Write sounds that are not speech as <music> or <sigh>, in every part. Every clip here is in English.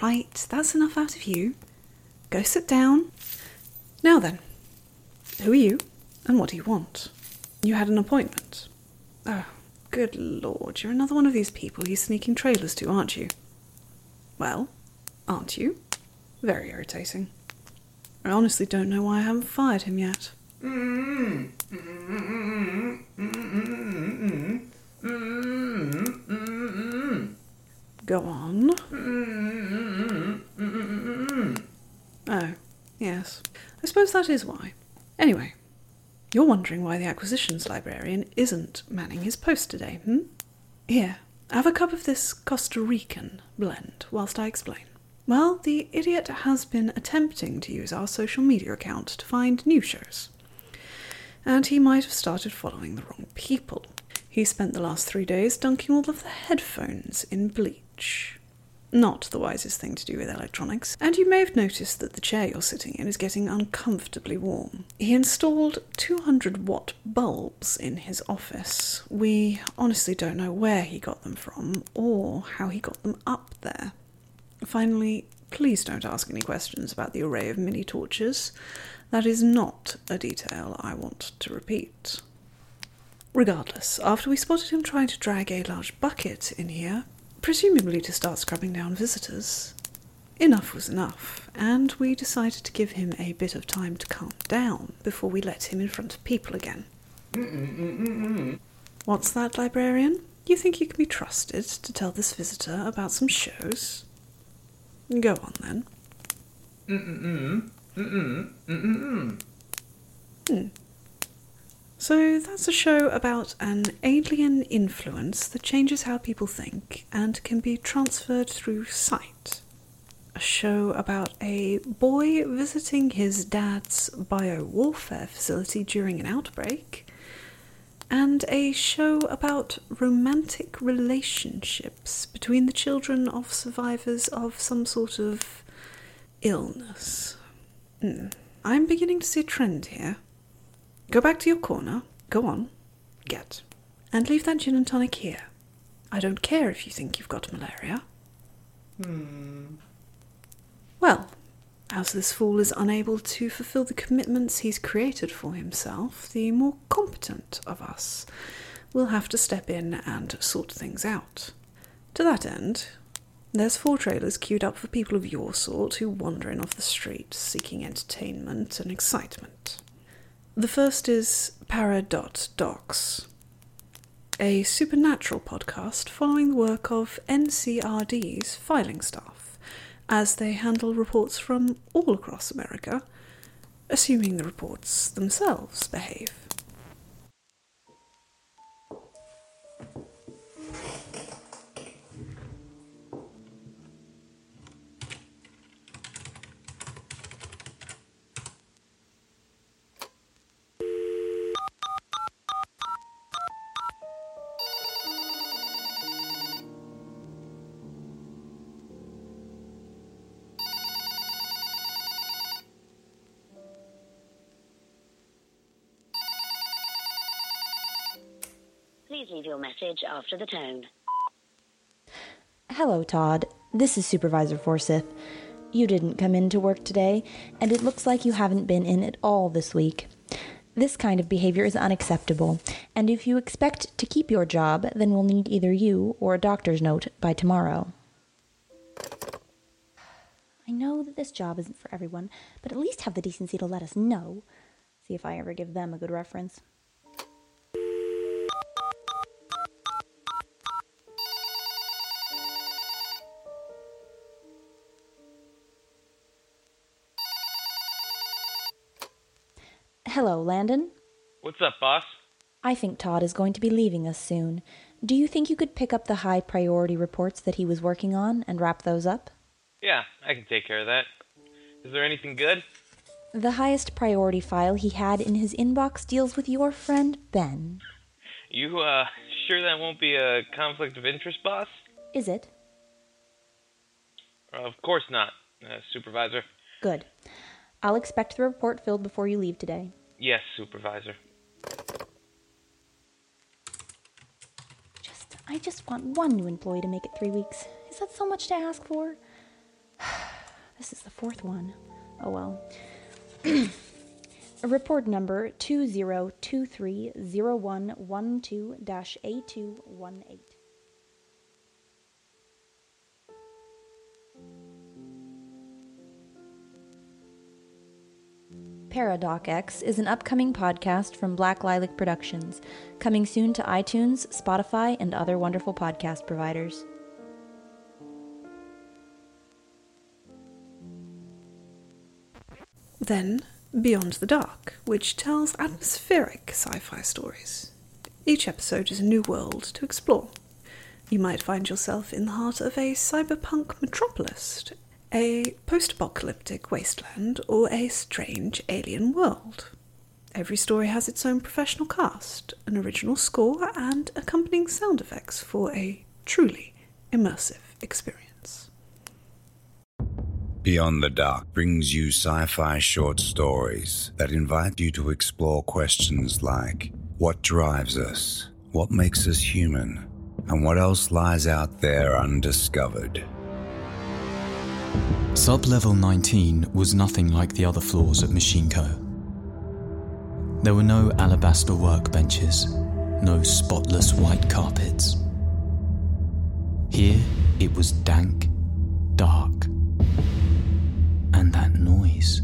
Right, that's enough out of you. Go sit down. Now then, who are you and what do you want? You had an appointment. Oh, good lord, you're another one of these people he's sneaking trailers to, aren't you? Well, aren't you? Very irritating. I honestly don't know why I haven't fired him yet. Go on. Oh, yes. I suppose that is why. Anyway, you're wondering why the acquisitions librarian isn't manning his post today, hmm? Here, have a cup of this Costa Rican blend whilst I explain. Well, the idiot has been attempting to use our social media account to find new shows. And he might have started following the wrong people. He spent the last three days dunking all of the headphones in bleach. Not the wisest thing to do with electronics, and you may have noticed that the chair you're sitting in is getting uncomfortably warm. He installed 200 watt bulbs in his office. We honestly don't know where he got them from or how he got them up there. Finally, please don't ask any questions about the array of mini torches. That is not a detail I want to repeat. Regardless, after we spotted him trying to drag a large bucket in here, presumably to start scrubbing down visitors, enough was enough, and we decided to give him a bit of time to calm down before we let him in front of people again. What's that, librarian? You think you can be trusted to tell this visitor about some shows? Go on then. Hmm. So that's a show about an alien influence that changes how people think and can be transferred through sight. A show about a boy visiting his dad's biowarfare facility during an outbreak. And a show about romantic relationships between the children of survivors of some sort of illness. Hmm. I'm beginning to see a trend here. Go back to your corner. Go on. Get. And leave that gin and tonic here. I don't care if you think you've got malaria. Well, as this fool is unable to fulfill the commitments he's created for himself, the more competent of us will have to step in and sort things out. To that end, there's four trailers queued up for people of your sort who wander in off the street seeking entertainment and excitement. The first is ParadocX, a supernatural podcast following the work of NCRD's filing staff as they handle reports from all across America, assuming the reports themselves behave. Please leave your message after the tone. Hello, Todd. This is Supervisor Forsyth. You didn't come in to work today, and it looks like you haven't been in at all this week. This kind of behavior is unacceptable, and if you expect to keep your job, then we'll need either you or a doctor's note by tomorrow. I know that this job isn't for everyone, but at least have the decency to let us know. See if I ever give them a good reference. Hello, Landon. What's up, boss? I think Todd is going to be leaving us soon. Do you think you could pick up the high priority reports that he was working on and wrap those up? Yeah, I can take care of that. Is there anything good? The highest priority file he had in his inbox deals with your friend Ben. You, uh, sure that won't be a conflict of interest, boss? Is it? Of course not, uh, Supervisor. Good. I'll expect the report filled before you leave today. Yes, Supervisor. Just, I just want one new employee to make it three weeks. Is that so much to ask for? <sighs> this is the fourth one. Oh well. <clears throat> Report number 20230112 A218. ParadocX is an upcoming podcast from Black Lilac Productions, coming soon to iTunes, Spotify, and other wonderful podcast providers. Then, Beyond the Dark, which tells atmospheric sci fi stories. Each episode is a new world to explore. You might find yourself in the heart of a cyberpunk metropolis a post apocalyptic wasteland, or a strange alien world. Every story has its own professional cast, an original score, and accompanying sound effects for a truly immersive experience. Beyond the Dark brings you sci fi short stories that invite you to explore questions like what drives us, what makes us human, and what else lies out there undiscovered. Sublevel 19 was nothing like the other floors at Machine Co. There were no alabaster workbenches, no spotless white carpets. Here it was dank, dark, and that noise.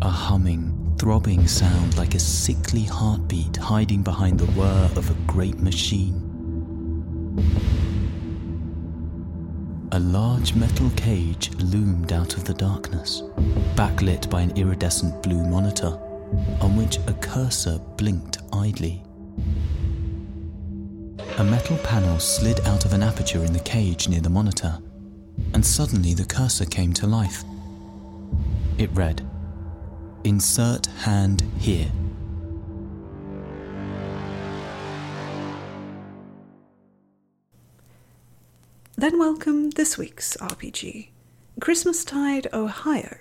A humming, throbbing sound like a sickly heartbeat hiding behind the whir of a great machine. A large metal cage loomed out of the darkness, backlit by an iridescent blue monitor, on which a cursor blinked idly. A metal panel slid out of an aperture in the cage near the monitor, and suddenly the cursor came to life. It read, Insert hand here. Then welcome this week's RPG Christmastide, Ohio,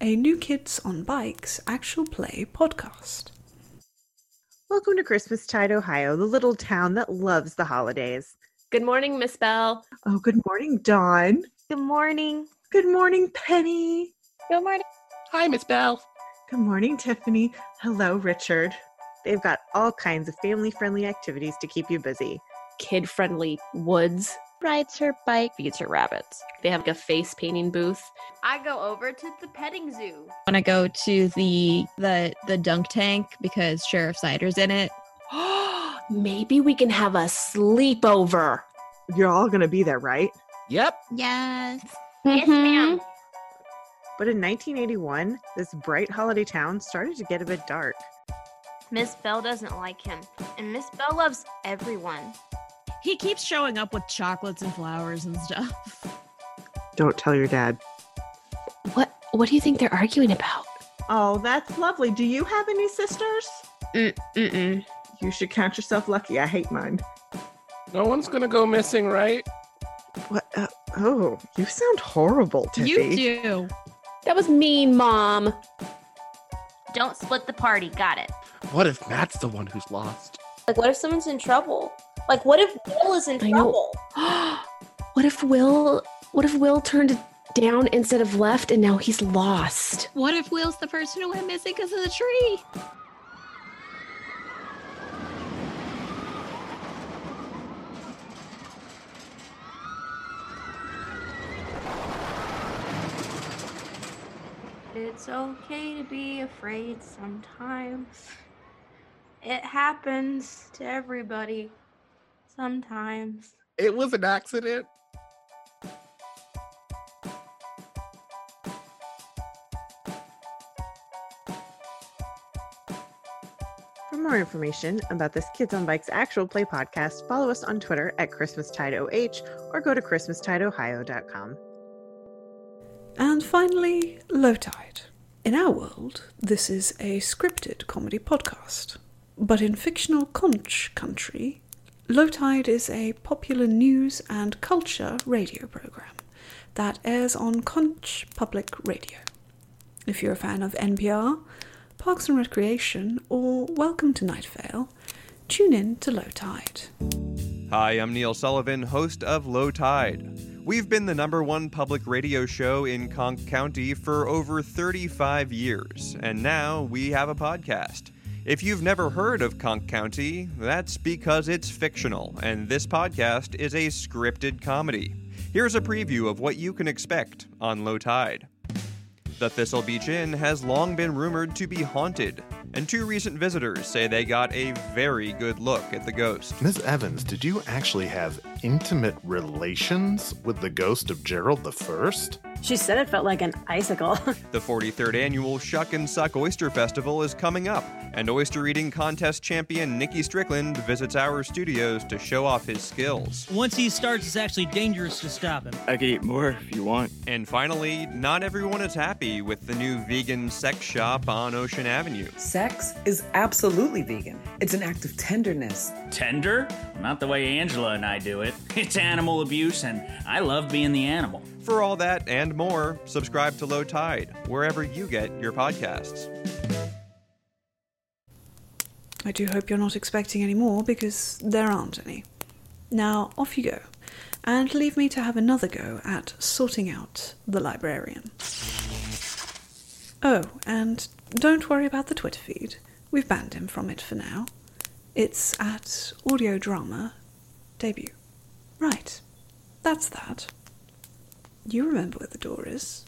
a New Kids on Bikes actual play podcast. Welcome to Christmastide, Ohio, the little town that loves the holidays. Good morning, Miss Bell. Oh, good morning, Dawn. Good morning. Good morning, Penny. Good morning. Hi, Miss Bell. Good morning, Tiffany. Hello, Richard. They've got all kinds of family friendly activities to keep you busy. Kid friendly woods. Rides her bike, feeds her rabbits. They have like a face painting booth. I go over to the petting zoo. When I go to the the the dunk tank because Sheriff Cider's in it. <gasps> Maybe we can have a sleepover. You're all going to be there, right? Yep. Yes. Yes, ma'am. Mm-hmm. But in 1981, this bright holiday town started to get a bit dark. Miss Bell doesn't like him, and Miss Bell loves everyone. He keeps showing up with chocolates and flowers and stuff. Don't tell your dad. What what do you think they're arguing about? Oh, that's lovely. Do you have any sisters? Mm, Mm-mm. You should count yourself lucky. I hate mine. No one's gonna go missing, right? What? Uh, oh, you sound horrible, Tiffy. You do. That was mean, Mom. Don't split the party. Got it. What if Matt's the one who's lost? Like, what if someone's in trouble? Like, what if Will is in I know. trouble? <gasps> what if Will what if Will turned down instead of left and now he's lost? What if Will's the person who went missing because of the tree? It's okay to be afraid sometimes. It happens to everybody sometimes. It was an accident. For more information about this Kids on Bikes actual play podcast, follow us on Twitter at ChristmastideOH or go to ChristmastideOhio.com. And finally, Low Tide. In our world, this is a scripted comedy podcast. But in fictional conch country, Low Tide is a popular news and culture radio program that airs on Conch Public Radio. If you're a fan of NPR, Parks and Recreation, or Welcome to Night Vale, tune in to Low Tide. Hi, I'm Neil Sullivan, host of Low Tide. We've been the number one public radio show in Conch County for over 35 years, and now we have a podcast. If you've never heard of Conch County, that's because it's fictional, and this podcast is a scripted comedy. Here's a preview of what you can expect on Low Tide. The Thistle Beach Inn has long been rumored to be haunted, and two recent visitors say they got a very good look at the ghost. Ms. Evans, did you actually have intimate relations with the ghost of Gerald the First? She said it felt like an icicle. <laughs> The 43rd annual Shuck and Suck Oyster Festival is coming up, and oyster eating contest champion Nikki Strickland visits our studios to show off his skills. Once he starts, it's actually dangerous to stop him. I could eat more if you want. And finally, not everyone is happy with the new vegan sex shop on Ocean Avenue. Sex is absolutely vegan. It's an act of tenderness. Tender? Not the way Angela and I do it. <laughs> It's animal abuse, and I love being the animal. For all that and more, subscribe to Low Tide, wherever you get your podcasts. I do hope you're not expecting any more because there aren't any. Now, off you go, and leave me to have another go at sorting out the librarian. Oh, and don't worry about the Twitter feed. We've banned him from it for now. It's at Audio Drama Debut. Right, that's that. You remember where the door is.